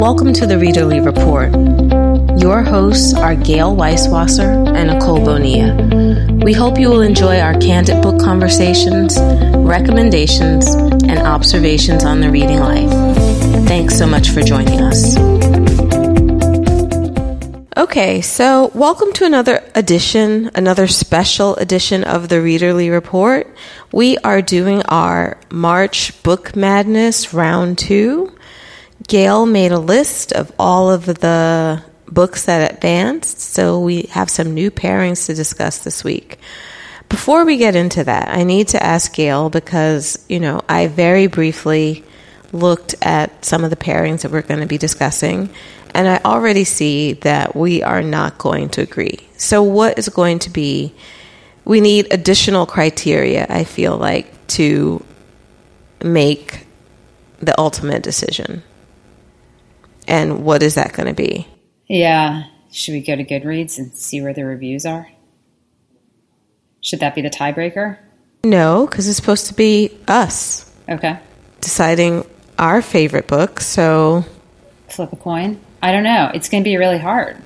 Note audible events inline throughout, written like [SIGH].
Welcome to the Readerly Report. Your hosts are Gayle Weiswasser and Nicole Bonia. We hope you will enjoy our candid book conversations, recommendations, and observations on the reading life. Thanks so much for joining us. Okay, so welcome to another edition, another special edition of the Readerly Report. We are doing our March Book Madness Round 2. Gayle made a list of all of the books that advanced, so we have some new pairings to discuss this week. Before we get into that, I need to ask Gayle because, you know, I very briefly looked at some of the pairings that we're going to be discussing, and I already see that we are not going to agree. So, what is going to be? We need additional criteria, I feel like, to make the ultimate decision. And what is that going to be? Yeah. Should we go to Goodreads and see where the reviews are? Should that be the tiebreaker? No, because it's supposed to be us Okay. deciding our favorite book. So, Flip a coin. I don't know. It's going to be really hard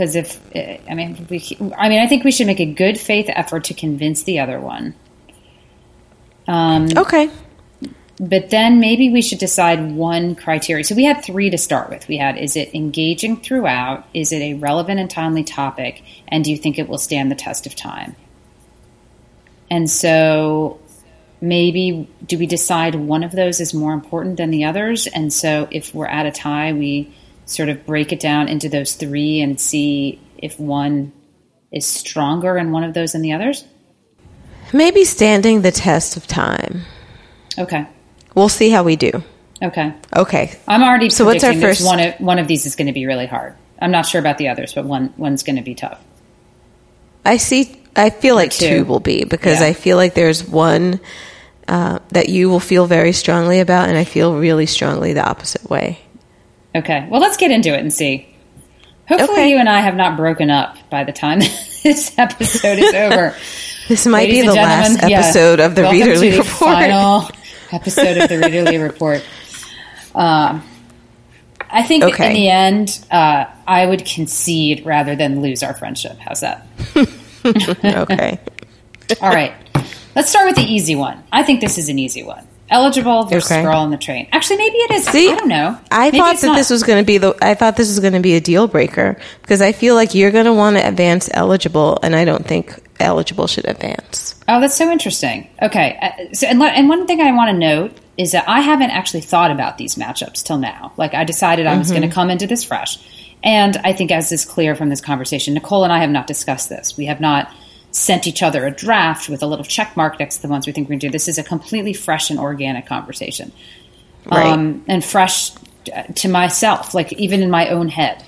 because if I mean, we, I mean, I think we should make a good faith effort to convince the other one. Um, okay. But then maybe we should decide one criteria. So we had three to start with. We had is it engaging throughout? Is it a relevant and timely topic? And do you think it will stand the test of time? And so maybe do we decide one of those is more important than the others? And so if we're at a tie, we sort of break it down into those three and see if one is stronger in one of those than the others? Maybe standing the test of time. Okay. We'll see how we do. Okay. Okay. I'm already So what's our first- one of one of these is going to be really hard. I'm not sure about the others, but one one's going to be tough. I see. I feel like two. two will be because Yeah. I feel like there's one uh, that you will feel very strongly about, and I feel really strongly the opposite way. Okay. Well, let's get into it and see. Hopefully, Okay. you and I have not broken up by the time [LAUGHS] this episode is over. [LAUGHS] This might Ladies be the last gentlemen, yeah, episode of the Readerly the Report. Final [LAUGHS] episode of the Readerly Report. Um, I think Okay. in the end, uh, I would concede rather than lose our friendship. How's that? okay. All right. Let's start with the easy one. I think this is an easy one. Eligible versus Okay. girl on the train. Actually, maybe it is. See, I don't know. I Maybe thought that not. this was going to be the. I thought this was going to be a deal breaker because I feel like you're going to want to advance eligible, and I don't think eligible should advance. Oh, that's so interesting. Okay, uh, so and, and one thing I want to note is that I haven't actually thought about these matchups till now. Like I decided I was Mm-hmm. going to come into this fresh, and I think as is clear from this conversation, Nicole and I have not discussed this. We have not sent each other a draft with a little check mark next to the ones we think we're going to do. This is a completely fresh and organic conversation, Right. um, and fresh to myself, like even in my own head.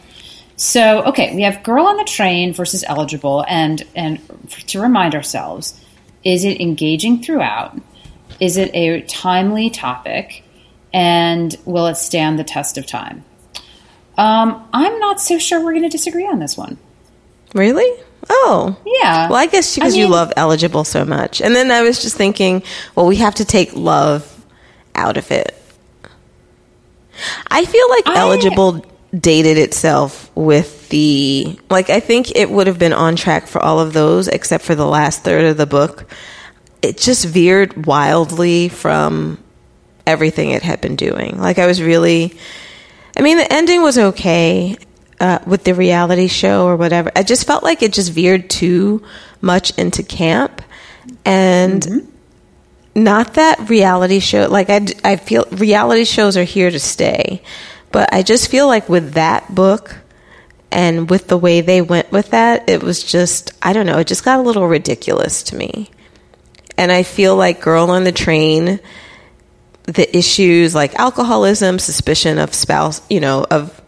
So, okay, we have girl on the train versus eligible, and and to remind ourselves, is it engaging throughout? Is it a timely topic? And will it stand the test of time? Um, I'm not so sure we're going to disagree on this one. Really? Oh. Yeah. Well, I guess because I you love eligible so much. And then I was just thinking, well, we have to take love out of it. I feel like I- eligible dated itself with the like I think it would have been on track for all of those except for the last third of the book. It just veered wildly from everything it had been doing. Like I was really I mean, the ending was okay uh, with the reality show or whatever. I just felt like it just veered too much into camp, and not that reality show. Like I, I feel reality shows are here to stay, but I just feel like with that book and with the way they went with that, it was just I don't know. It just got a little ridiculous to me, and I feel like Girl on the Train the issues like alcoholism, suspicion of spouse, you know, of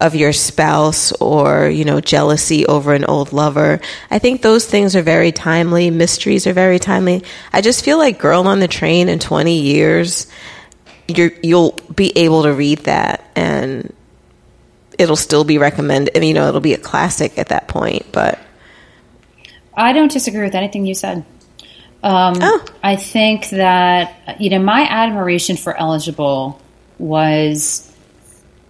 of your spouse or, you know, jealousy over an old lover. I think those things are very timely. Mysteries are very timely. I just feel like Girl on the Train in 20 years you're you'll be able to read that and it'll still be recommended and you know, it'll be a classic at that point, but I don't disagree with anything you said. Um, Oh. I think that you know my admiration for eligible was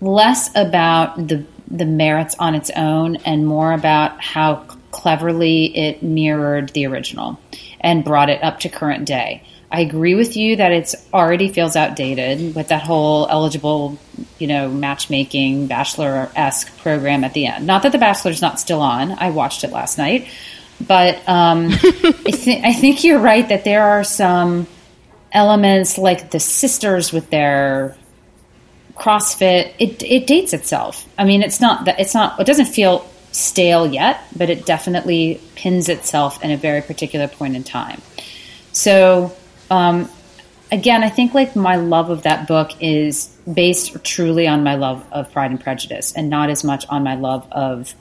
less about the the merits on its own and more about how cleverly it mirrored the original and brought it up to current day. I agree with you that it's already feels outdated with that whole eligible, you know, matchmaking bachelor esque program at the end. Not that the Bachelor's not still on. I watched it last night, but um, [LAUGHS] I, th- I think you're right that there are some elements like the sisters with their CrossFit. It it dates itself. I mean, it's not that it's not. It doesn't feel stale yet, but it definitely pins itself in a very particular point in time. So, um, again, I think like my love of that book is based truly on my love of Pride and Prejudice, and not as much on my love of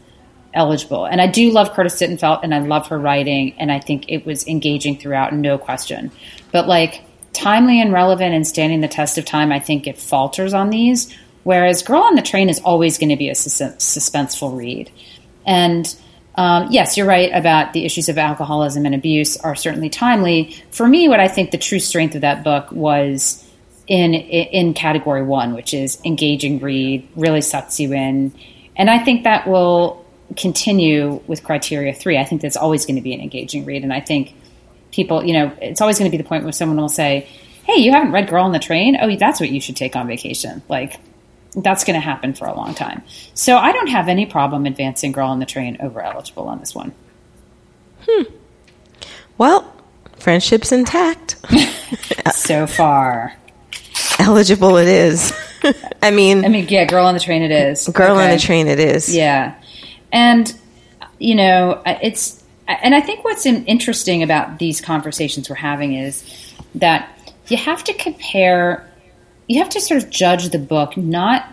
eligible. And I do love Curtis Sittenfeld, and I love her writing, and I think it was engaging throughout, no question. But like timely and relevant and standing the test of time, I think it falters on these. Whereas Girl on the Train is always going to be a sus- suspenseful read. And um, yes, you're right about the issues of alcoholism and abuse are certainly timely. For me, what I think the true strength of that book was in in category one, which is engaging read, really sucks you in, and I think that will continue with criteria three. I think that's always going to be an engaging read, and I think people, you know, it's always going to be the point where someone will say, "Hey, you haven't read Girl on the Train? Oh, that's what you should take on vacation." Like that's going to happen for a long time. So I don't have any problem advancing Girl on the Train over eligible on this one. Hmm. Well, friendship's intact. [LAUGHS] so far. Eligible it is. [LAUGHS] I mean, I mean, yeah, Girl on the Train it is. girl on the train it is. Yeah. And, you know, it's, and I think what's interesting about these conversations we're having is that you have to compare, you have to sort of judge the book, not,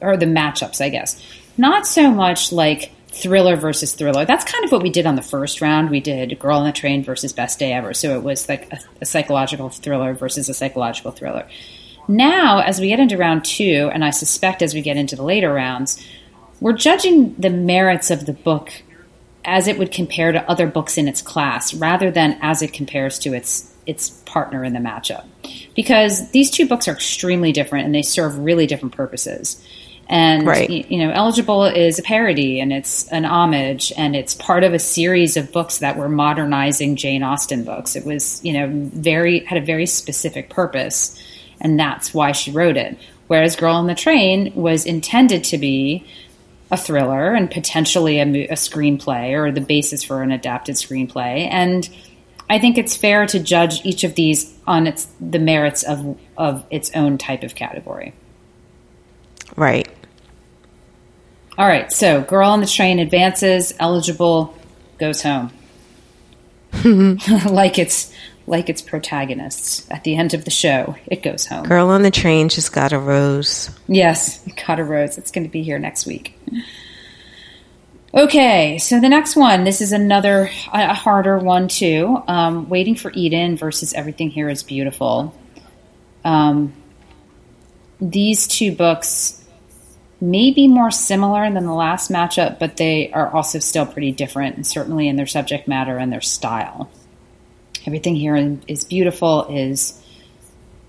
or the matchups, I guess, not so much like thriller versus thriller. That's kind of what we did on the first round. We did Girl on the Train versus Best Day Ever. So it was like a, a psychological thriller versus a psychological thriller. Now, as we get into round two, and I suspect as we get into the later rounds, we're judging the merits of the book as it would compare to other books in its class rather than as it compares to its its partner in the matchup. Because these two books are extremely different and they serve really different purposes. And Right. y- you know eligible is a parody and it's an homage and it's part of a series of books that were modernizing jane austen books. It was you know very had a very specific purpose and that's why she wrote it. Whereas girl on the train was intended to be a thriller and potentially a, a screenplay or the basis for an adapted screenplay. And I think it's fair to judge each of these on its the merits of of its own type of category. Right. All right, so Girl on the Train advances, eligible goes home. [LAUGHS] like its like its protagonists at the end of the show, it goes home. Girl on the train just got a rose. Yes, got a rose. It's going to be here next week. Okay, so the next one. This is another a harder one too. Um, Waiting for Eden versus Everything Here is Beautiful. Um, these two books may be more similar than the last matchup, but they are also still pretty different, and certainly in their subject matter and their style. Everything Here is Beautiful is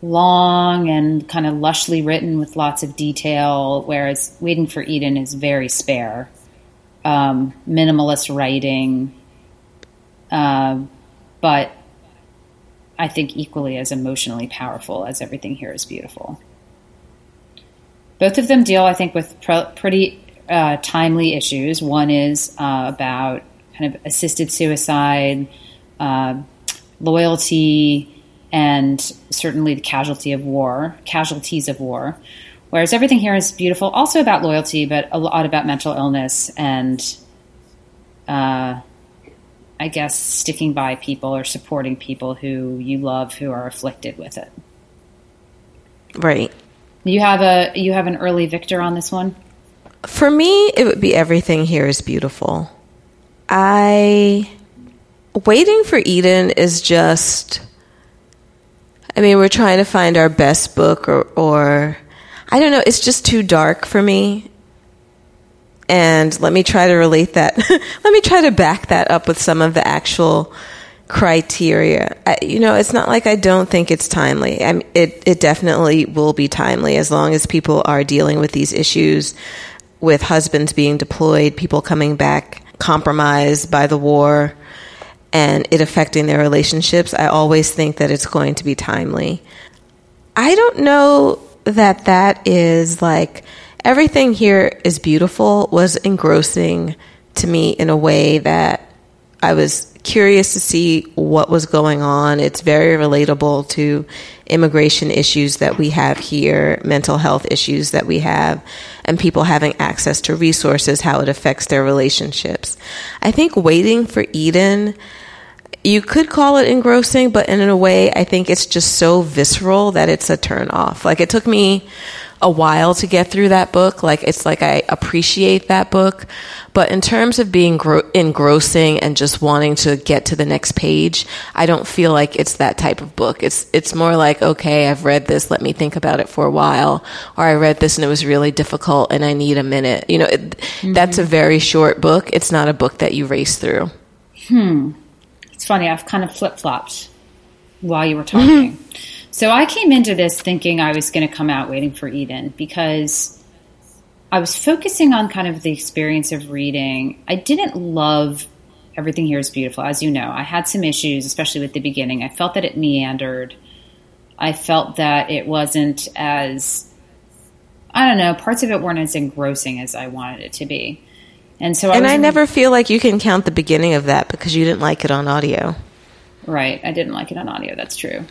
long and kind of lushly written with lots of detail, whereas Waiting for Eden is very spare, um, minimalist writing, uh, but I think equally as emotionally powerful as Everything Here is Beautiful. Both of them deal, I think, with pr- pretty uh, timely issues. One is uh, about kind of assisted suicide, uh, loyalty, and certainly the casualty of war, casualties of war. Whereas everything here is beautiful, also about loyalty, but a lot about mental illness and, uh, I guess, sticking by people or supporting people who you love who are afflicted with it. Right. You have a you have an early victor on this one. For me, it would be everything here is beautiful. I waiting for Eden is just I mean, we're trying to find our best book or or I don't know, it's just too dark for me. And let me try to relate that. [LAUGHS] let me try to back that up with some of the actual criteria. I, you know, it's not like I don't think it's timely. I it it definitely will be timely as long as people are dealing with these issues with husbands being deployed, people coming back compromised by the war, and it affecting their relationships. I always think that it's going to be timely. I don't know that that is like everything here is beautiful was engrossing to me in a way that I was curious to see what was going on. It's very relatable to immigration issues that we have here, mental health issues that we have, and people having access to resources, how it affects their relationships. I think waiting for Eden, you could call it engrossing, but in a way, I think it's just so visceral that it's a turn off. Like it took me a while to get through that book. Like it's like I appreciate that book, but in terms of being gro- engrossing and just wanting to get to the next page, I don't feel like it's that type of book. It's it's more like okay, I've read this, let me think about it for a while, or I read this and it was really difficult and I need a minute. You know, it, mm-hmm. that's a very short book. It's not a book that you race through. Hmm. It's funny. I've kind of flip flopped while you were talking. Mm-hmm. [LAUGHS] So I came into this thinking I was going to come out waiting for Eden because I was focusing on kind of the experience of reading. I didn't love Everything Here is Beautiful, as you know. I had some issues, especially with the beginning. I felt that it meandered. I felt that it wasn't as, I don't know, parts of it weren't as engrossing as I wanted it to be. And so I And I never feel like you can count the beginning of that because you didn't like it on audio. Right. I didn't like it on audio. That's true.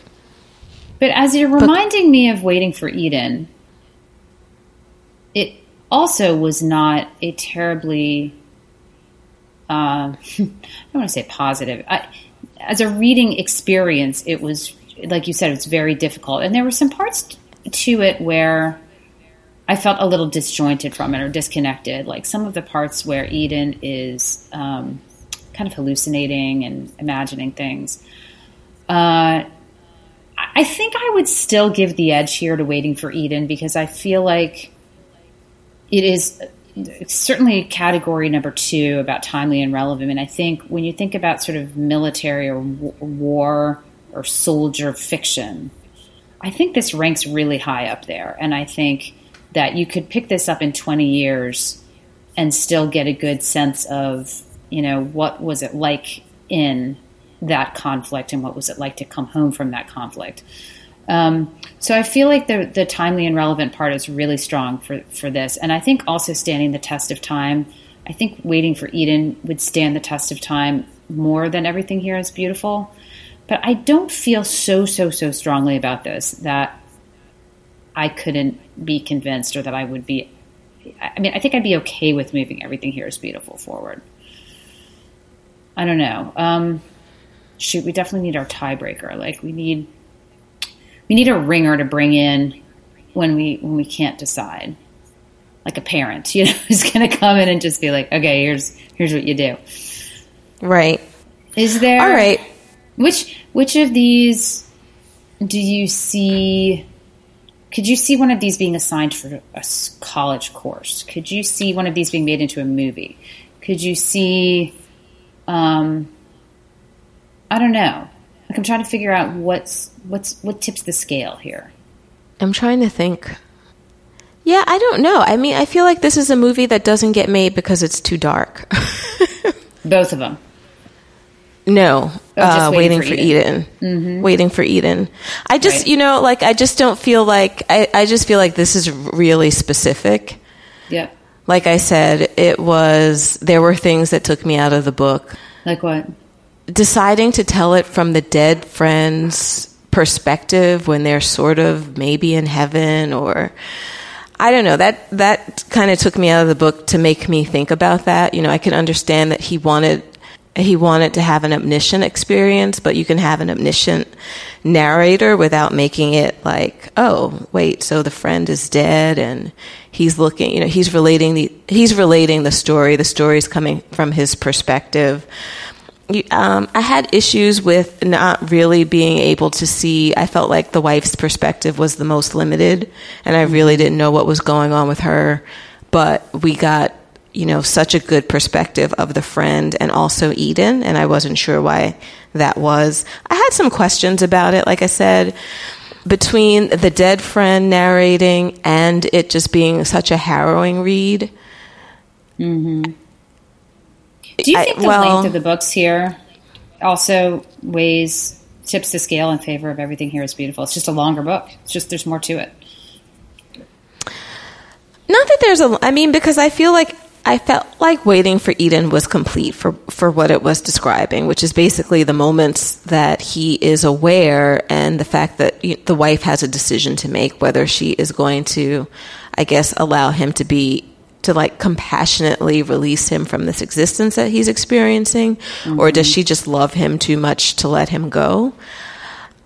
But as you're reminding but, me of Waiting for Eden, it also was not a terribly, uh, [LAUGHS] I don't want to say positive. I, as a reading experience, it was, like you said, it's very difficult. And there were some parts to it where I felt a little disjointed from it or disconnected. Like some of the parts where Eden is um, kind of hallucinating and imagining things. Uh, I think I would still give the edge here to Waiting for Eden because I feel like it is certainly category number two about timely and relevant. And I think when you think about sort of military or war or soldier fiction, I think this ranks really high up there. And I think that you could pick this up in 20 years and still get a good sense of, you know, what was it like in that conflict and what was it like to come home from that conflict. Um, so I feel like the the timely and relevant part is really strong for for this, and I think also standing the test of time. I think waiting for Eden would stand the test of time more than everything here is beautiful. But I don't feel so so so strongly about this that I couldn't be convinced or that I would be. I mean, I think I'd be okay with moving everything here is beautiful forward. I don't know. Um, shoot, we definitely need our tiebreaker. Like we need we need a ringer to bring in when we when we can't decide. Like a parent, you know, [LAUGHS] who's going to come in and just be like, "Okay, here's here's what you do." Right. Is there All right. Which which of these do you see could you see one of these being assigned for a college course? Could you see one of these being made into a movie? Could you see um, I don't know. Like I'm trying to figure out what's what's what tips the scale here. I'm trying to think. Yeah, I don't know. I mean, I feel like this is a movie that doesn't get made because it's too dark. [LAUGHS] Both of them. No, oh, uh, waiting, waiting, for, for Eden. Eden. Mm-hmm. Waiting for Eden. I just, right. you know, like I just don't feel like I, I just feel like this is really specific. Yeah. Like I said, it was there were things that took me out of the book. Like what? Deciding to tell it from the dead friend's perspective when they're sort of maybe in heaven or I don't know that that kind of took me out of the book to make me think about that. You know, I can understand that he wanted he wanted to have an omniscient experience, but you can have an omniscient narrator without making it like, oh, wait, so the friend is dead and he's looking, you know, he's relating the he's relating the story. The story is coming from his perspective um, I had issues with not really being able to see. I felt like the wife's perspective was the most limited, and I really didn't know what was going on with her. But we got you know, such a good perspective of the friend and also Eden, and I wasn't sure why that was. I had some questions about it, like I said, between the dead friend narrating and it just being such a harrowing read. Mm-hmm. Do you think I, the well, length of the books here also weighs tips the scale in favor of everything here is beautiful? It's just a longer book. It's just there's more to it. Not that there's a, I mean, because I feel like I felt like Waiting for Eden was complete for, for what it was describing, which is basically the moments that he is aware and the fact that the wife has a decision to make whether she is going to, I guess, allow him to be, to like compassionately release him from this existence that he's experiencing, mm-hmm. or does she just love him too much to let him go?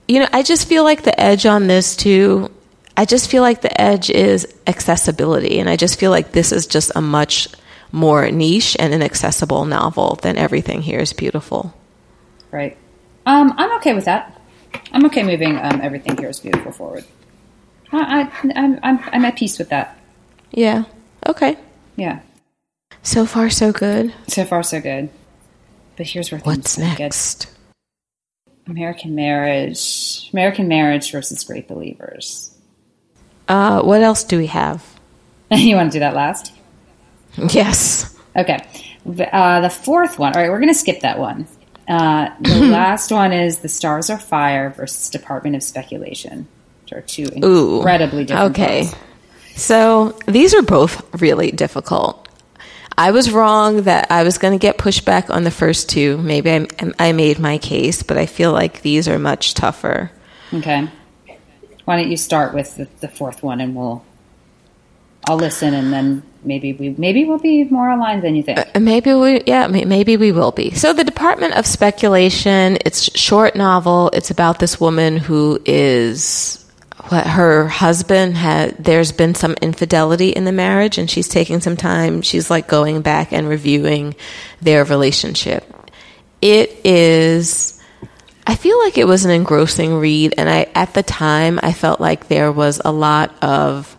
You know, I just feel like the edge on this too I just feel like the edge is accessibility. And I just feel like this is just a much more niche and inaccessible novel than everything here is beautiful. Right. Um, I'm okay with that. I'm okay moving um, everything here is beautiful forward. I, I, I'm, I'm, I'm at peace with that. Yeah. Okay. Yeah. So far, so good. So far, so good. But here's where things What's next? Get. American Marriage. American Marriage versus Great Believers. Uh, what else do we have? [LAUGHS] you want to do that last? Yes. Okay. Uh, the fourth one. All right, we're going to skip that one. Uh, the [LAUGHS] last one is The Stars Are Fire versus Department of Speculation, which are two incredibly Ooh, different Okay. Books. So these are both really difficult. I was wrong that I was going to get pushback on the first two. Maybe I, I made my case, but I feel like these are much tougher. Okay. Why don't you start with the, the fourth one and we'll I'll listen and then maybe we maybe we'll be more aligned than you think. Uh, maybe we yeah maybe we will be. So the Department of Speculation, it's short novel. It's about this woman who is what her husband had there's been some infidelity in the marriage and she's taking some time she's like going back and reviewing their relationship. It is I feel like it was an engrossing read and I at the time I felt like there was a lot of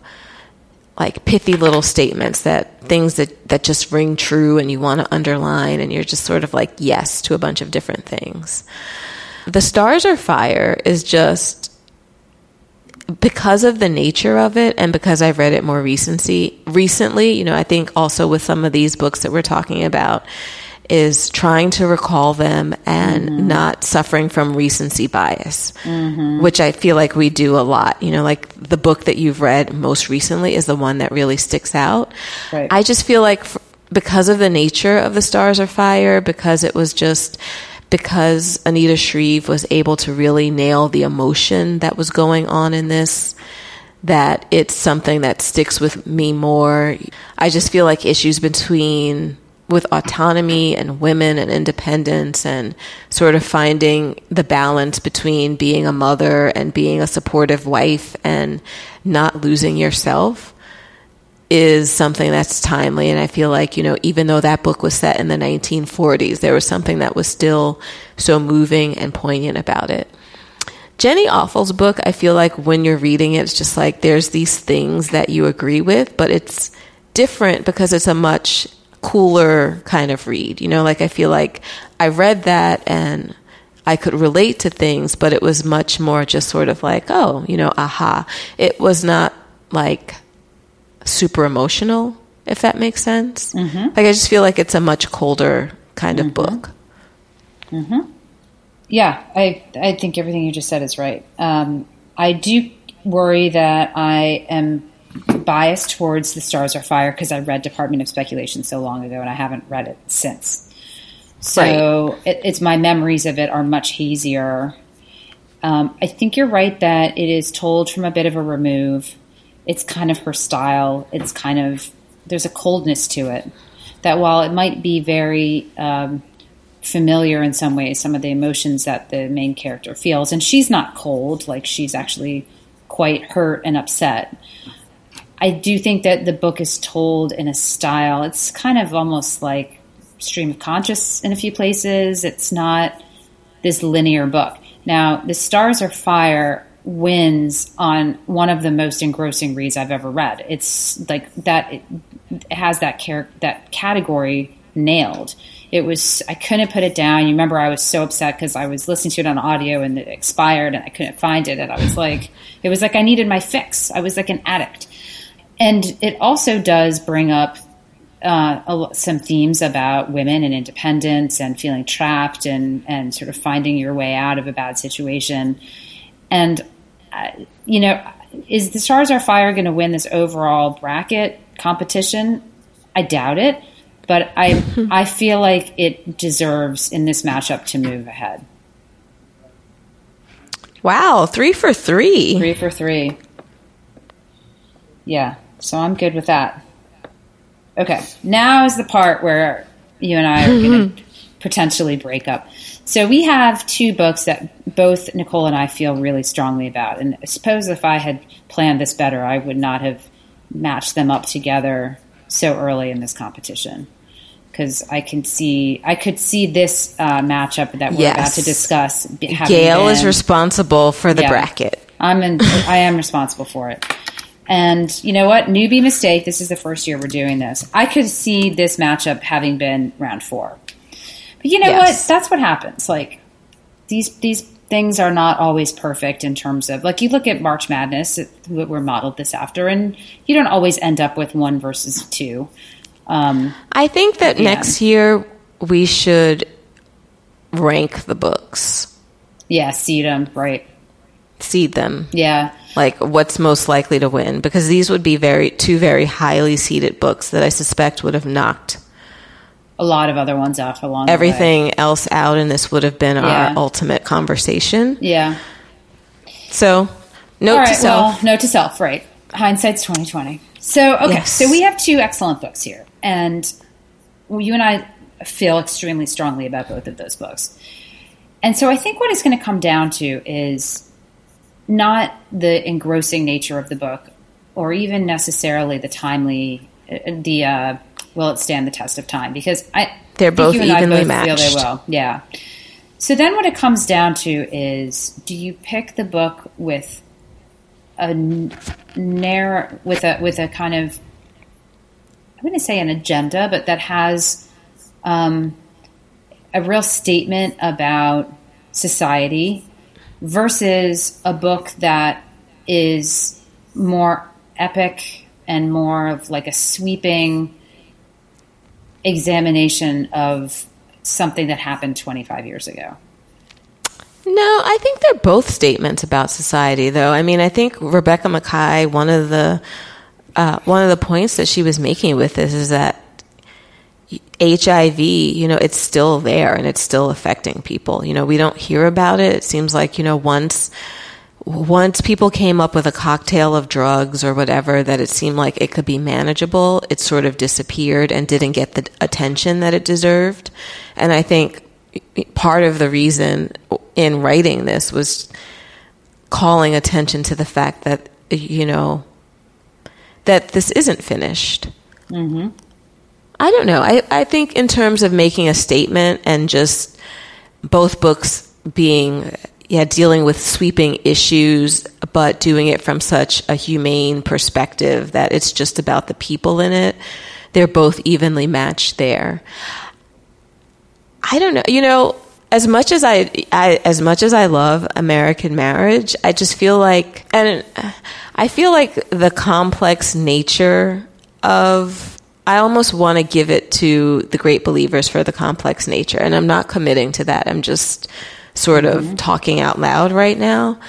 like pithy little statements that things that, that just ring true and you want to underline and you're just sort of like yes to a bunch of different things. The Stars Are Fire is just because of the nature of it and because I've read it more recency recently, you know, I think also with some of these books that we're talking about, is trying to recall them and mm-hmm. not suffering from recency bias, mm-hmm. which I feel like we do a lot. You know, like the book that you've read most recently is the one that really sticks out. Right. I just feel like f- because of the nature of the Stars Are Fire, because it was just because Anita Shreve was able to really nail the emotion that was going on in this that it's something that sticks with me more. I just feel like issues between with autonomy and women and independence and sort of finding the balance between being a mother and being a supportive wife and not losing yourself is something that's timely. And I feel like, you know, even though that book was set in the 1940s, there was something that was still so moving and poignant about it. Jenny Offill's book, I feel like when you're reading it, it's just like there's these things that you agree with, but it's different because it's a much cooler kind of read. You know, like I feel like I read that and I could relate to things, but it was much more just sort of like, oh, you know, aha. It was not like super emotional, if that makes sense. Mm-hmm. Like I just feel like it's a much colder kind mm-hmm. of book. Mm-hmm. Yeah, I I think everything you just said is right. Um, I do worry that I am biased towards The Stars Are Fire because I read Department of Speculation so long ago and I haven't read it since. So right. it, it's my memories of it are much hazier. Um, I think you're right that it is told from a bit of a remove. It's kind of her style. It's kind of there's a coldness to it that while it might be very um, familiar in some ways, some of the emotions that the main character feels, and she's not cold, like she's actually quite hurt and upset. I do think that the book is told in a style. It's kind of almost like stream of conscious in a few places. It's not this linear book. Now, The Stars Are Fire wins on one of the most engrossing reads I've ever read. It's like that. It, has that char- that category nailed. It was I couldn't put it down. You remember I was so upset because I was listening to it on audio and it expired and I couldn't find it and I was like it was like I needed my fix. I was like an addict. And it also does bring up uh, some themes about women and independence and feeling trapped and and sort of finding your way out of a bad situation. And you know, is the Stars Are Fire going to win this overall bracket competition? I doubt it, but I [LAUGHS] I feel like it deserves in this matchup to move ahead. Wow, three for three. Three for three. Yeah, so I'm good with that. Okay, now is the part where you and I are going [LAUGHS] to potentially break up. So we have two books that both Nicole and I feel really strongly about. And I suppose if I had planned this better, I would not have matched them up together so early in this competition. Because I can see, I could see this uh, matchup that we're yes. about to discuss. Gayle been, is responsible for the yeah, bracket. I'm in, I am responsible for it. And you know what? Newbie mistake. This is the first year we're doing this. I could see this matchup having been round four. But you know yes. what? That's what happens. Like these these things are not always perfect in terms of like you look at March Madness, what we're modeled this after, and you don't always end up with one versus two. Um, I think that yeah. next year we should rank the books. Yeah, seed them right. Seed them. Yeah like what's most likely to win because these would be very two very highly seeded books that I suspect would have knocked a lot of other ones off along everything else out and this would have been yeah. our ultimate conversation. Yeah. So, note to self. Well, note to self, right. Hindsight's 2020. So, okay. Yes. So we have two excellent books here and you and I feel extremely strongly about both of those books. And so I think what it's going to come down to is not the engrossing nature of the book, or even necessarily the timely, uh, the uh, will it stand the test of time? Because I they're both you and evenly both matched. Feel they will, yeah. So then, what it comes down to is: do you pick the book with a narrow, with a with a kind of, I'm going to say an agenda, but that has um, a real statement about society versus a book that is more epic and more of like a sweeping examination of something that happened 25 years ago. No, I think they're both statements about society, though. I mean, I think Rebecca Makkai, one of the uh, one of the points that she was making with this is that HIV, you know, it's still there and it's still affecting people. You know, we don't hear about it. It seems like, you know, once once people came up with a cocktail of drugs or whatever that it seemed like it could be manageable, it sort of disappeared and didn't get the attention that it deserved. And I think part of the reason in writing this was calling attention to the fact that, you know, that this isn't finished. Mm-hmm. I don't know. I, I think in terms of making a statement and just both books being yeah dealing with sweeping issues but doing it from such a humane perspective that it's just about the people in it they're both evenly matched there i don't know you know as much as I, I as much as i love american marriage i just feel like and i feel like the complex nature of I almost want to give it to the great believers for the complex nature. And I'm not committing to that. I'm just sort of mm-hmm. talking out loud right now.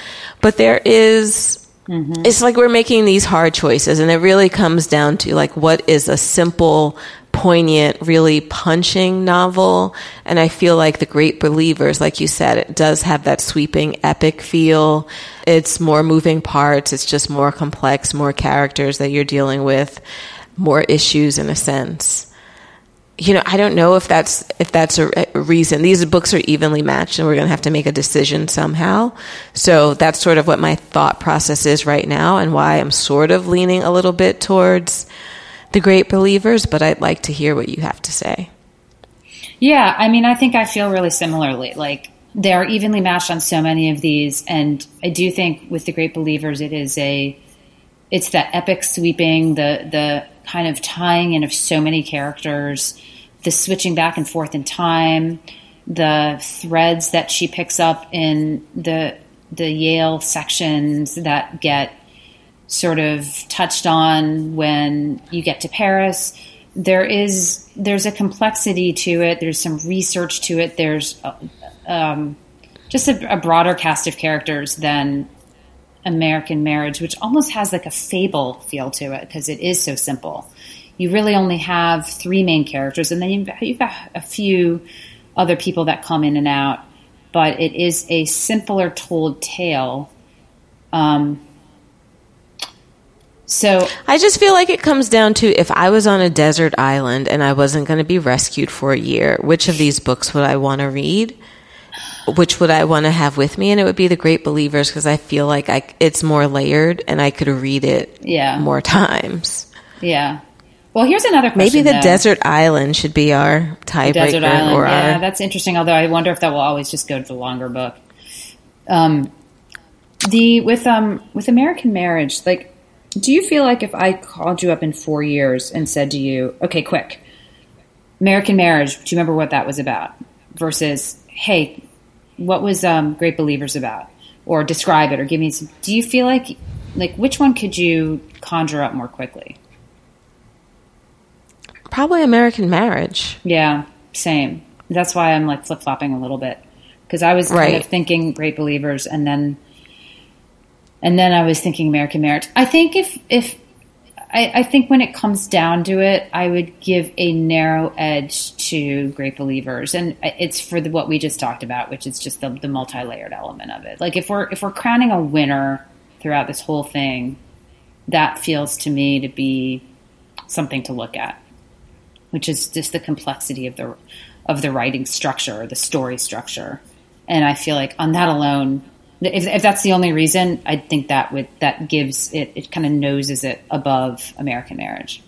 But there is, mm-hmm. it's like we're making these hard choices. And it really comes down to like, what is a simple, poignant, really punching novel? And I feel like the great believers, like you said, it does have that sweeping epic feel. It's more moving parts. It's just more complex, more characters that you're dealing with more issues in a sense. You know, I don't know if that's if that's a, reason. These books are evenly matched, and we're going to have to make a decision somehow. So that's sort of what my thought process is right now, and why I'm sort of leaning a little bit towards the great believers. But I'd like to hear what you have to say. Yeah, I mean, I think I feel really similarly. Like they're evenly matched on so many of these, and I do think with the great believers, it is a it's that epic sweeping the the kind of tying in of so many characters, the switching back and forth in time, the threads that she picks up in the the Yale sections that get sort of touched on when you get to Paris. There is there's a complexity to it. There's some research to it. There's uh, um, just a, a broader cast of characters than American Marriage, which almost has like a fable feel to it because it is so simple. You really only have three main characters, and then you've, got a few other people that come in and out, but it is a simpler told tale. Um, so I just feel like it comes down to if I was on a desert island and I wasn't going to be rescued for a year, which of these books would I want to read? Which would I want to have with me? And it would be The Great Believers because I feel like I, it's more layered and I could read it yeah. more times. Yeah. Well, here's another question. Maybe the though. desert island should be our tiebreaker. Or yeah, our, that's interesting. Although I wonder if that will always just go to the longer book. Um, the with um with American Marriage, like, do you feel like if I called you up in four years and said to you, "Okay, quick, American Marriage," do you remember what that was about? Versus, "Hey, what was um, Great Believers about? Or describe it, or give me some. Do you feel like, like, which one could you conjure up more quickly? Probably American Marriage. Yeah, same. That's why I'm like flip flopping a little bit because I was Right. kind of thinking Great Believers, and then, and then I was thinking American Marriage. I think if if I, I think when it comes down to it, I would give a narrow edge to Great Believers, and it's for the, what we just talked about, which is just the, the multi layered element of it. Like if we're if we're crowning a winner throughout this whole thing, that feels to me to be something to look at, which is just the complexity of the of the writing structure, the story structure, and I feel like on that alone, if, if that's the only reason, I think that would that gives it it kind of noses it above American Marriage.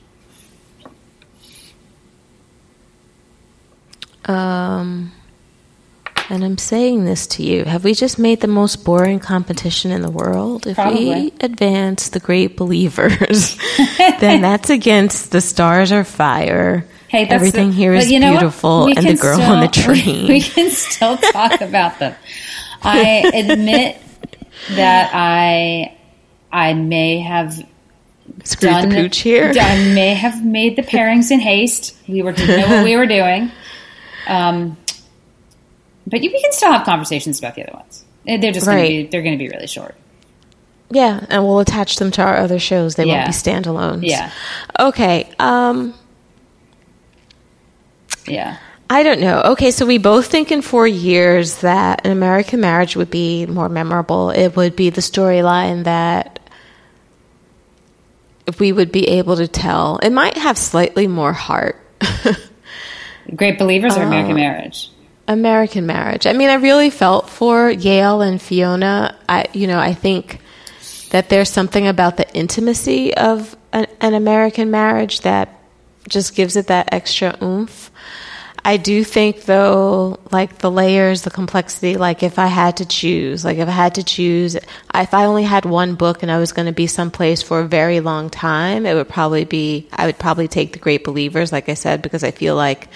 Um, and I'm saying this to you. Have we just made the most boring competition in the world? If Probably. we advance the great believers, [LAUGHS] then that's against the stars are fire. Hey, that's everything the- here is beautiful, and the girl on the still- [LAUGHS] train. We can still talk about them. I [LAUGHS] admit that I I may have Screwed done the pooch here. I may have made the pairings in haste. We were didn't know what we were doing. Um, but you, we can still have conversations about the other ones. They're just gonna be they're going to be really short. Yeah, and we'll attach them to our other shows. They Yeah. won't be standalones. Yeah. Okay. Um, Yeah. I don't know. Okay, so we both think in four years that an American marriage would be more memorable. It would be the storyline that we would be able to tell. It might have slightly more heart. [LAUGHS] Great Believers or Uh, American Marriage? American marriage. I mean, I really felt for Yale and Fiona. I, you know, I think that there's something about the intimacy of an, an American marriage that just gives it that extra oomph. I do think, though, like the layers, the complexity, like if I had to choose, like if I had to choose, if I only had one book and I was going to be someplace for a very long time, it would probably be, I would probably take The Great Believers, like I said, because I feel like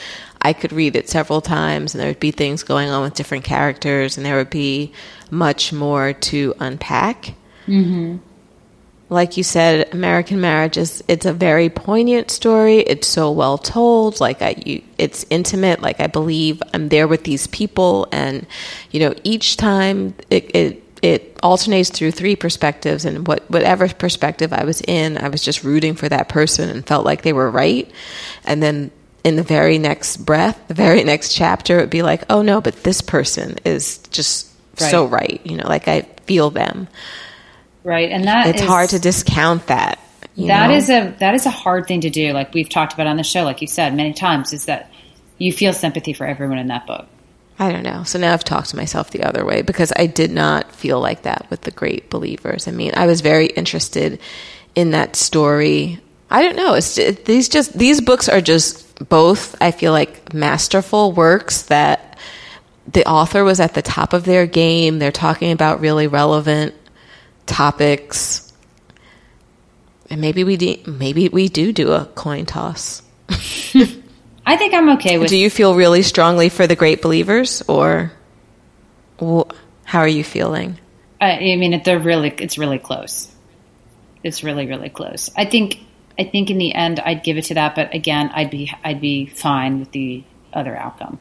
I could read it several times and there would be things going on with different characters and there would be much more to unpack mm-hmm. Like you said, American Marriage is it's a very poignant story. It's so well told. Like I, you, it's intimate. Like I believe I'm there with these people, and you know, each time it it, it alternates through three perspectives, and what whatever perspective I was in, I was just rooting for that person and felt like they were right, and then. In the very next breath, the very [LAUGHS] next chapter, it would be like, oh no, but this person is just so Right. right. You know, like I feel them Right. And that it's is- hard to discount that. you That know? is a that is a hard thing to do. Like we've talked about on the show, like you said many times, is that you feel sympathy for everyone in that book. I don't know. So now I've talked to myself the other way because I did not feel like that with the great believers. I mean, I was very interested in that story. I don't know. It's it, these just these books are just both. I feel like masterful works that the author was at the top of their game. They're talking about really relevant topics. And maybe we de- maybe we do do a coin toss. [LAUGHS] I think I'm okay with. Do you feel really strongly for the great believers, or wh- how are you feeling? I, I mean, they're really. It's really close. It's really, really close. I think. I think in the end, I'd give it to that. But again, I'd be. I'd be fine with the other outcome.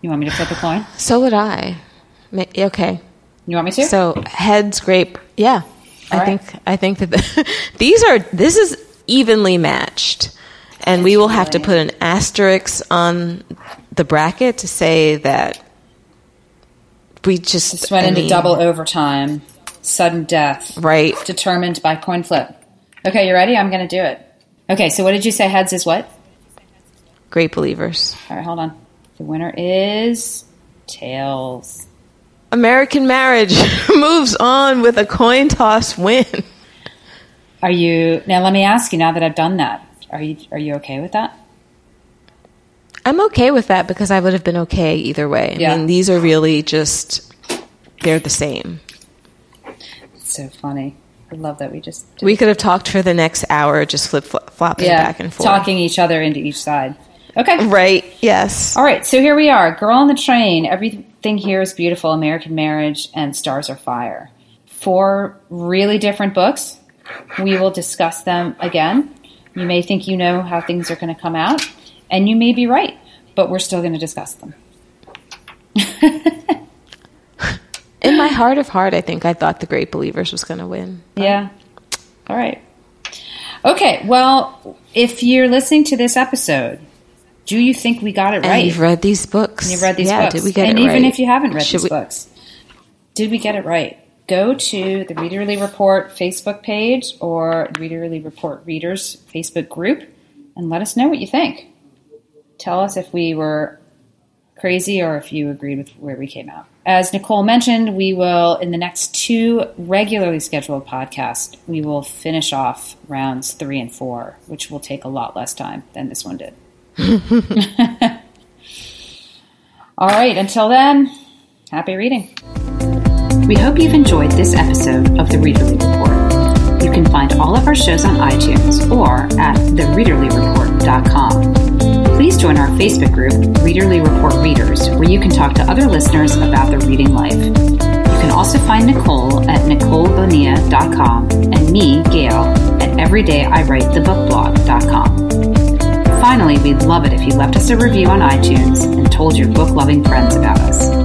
You want me to flip a coin? So would I. Okay. You want me to? So heads grape. Yeah. I All right. think I think that the, [LAUGHS] these are this is evenly matched. And we will have to put an asterisk on the bracket to say that we just This went I into mean, double overtime. Sudden death. right. Determined by coin flip. Okay, you ready? I'm going to do it. Okay, so what did you say? Heads is what? Great believers. All right, hold on. The winner is tails. American marriage [LAUGHS] moves on with a coin toss win. Are you now? Let me ask you. Now that I've done that, are you are you okay with that? I'm okay with that because I would have been okay either way. I Yeah. mean, these are really just they're the same. It's so funny. I love that we just We could have talked for the next hour, just flip flopping yeah back and forth. talking each other into each side. Okay. Right? Yes. All right, so here we are. Girl on the Train. Everything here is beautiful. American Marriage and Stars Are Fire. Four really different books. We will discuss them again. You may think you know how things are going to come out, and you may be right, but we're still going to discuss them. [LAUGHS] In my heart of heart, I think I thought the Great Believers was going to win. Yeah. All right. Okay, well, if you're listening to this episode, do you think we got it And right? you've read these books. You've read these yeah, books. Did we get and it even right? if you haven't read Should these we- books, did we get it right? Go to the Readerly Report Facebook page or Readerly Report Readers Facebook group and let us know what you think. Tell us if we were crazy or if you agreed with where we came out. As Nicole mentioned, we will, in the next two regularly scheduled podcasts, we will finish off rounds three and four, which will take a lot less time than this one did. [LAUGHS] All right, until then, happy reading. We hope you've enjoyed this episode of the Readerly Report. You can find all of our shows on iTunes or at thereaderlyreport.com. Please join our Facebook group, Readerly Report Readers, where you can talk to other listeners about their reading life. You can also find Nicole at nicolebonia.com and me, Gayle, at EverydayIWriteTheBookBlog.com. Finally, we'd love it if you left us a review on iTunes and told your book loving friends about us.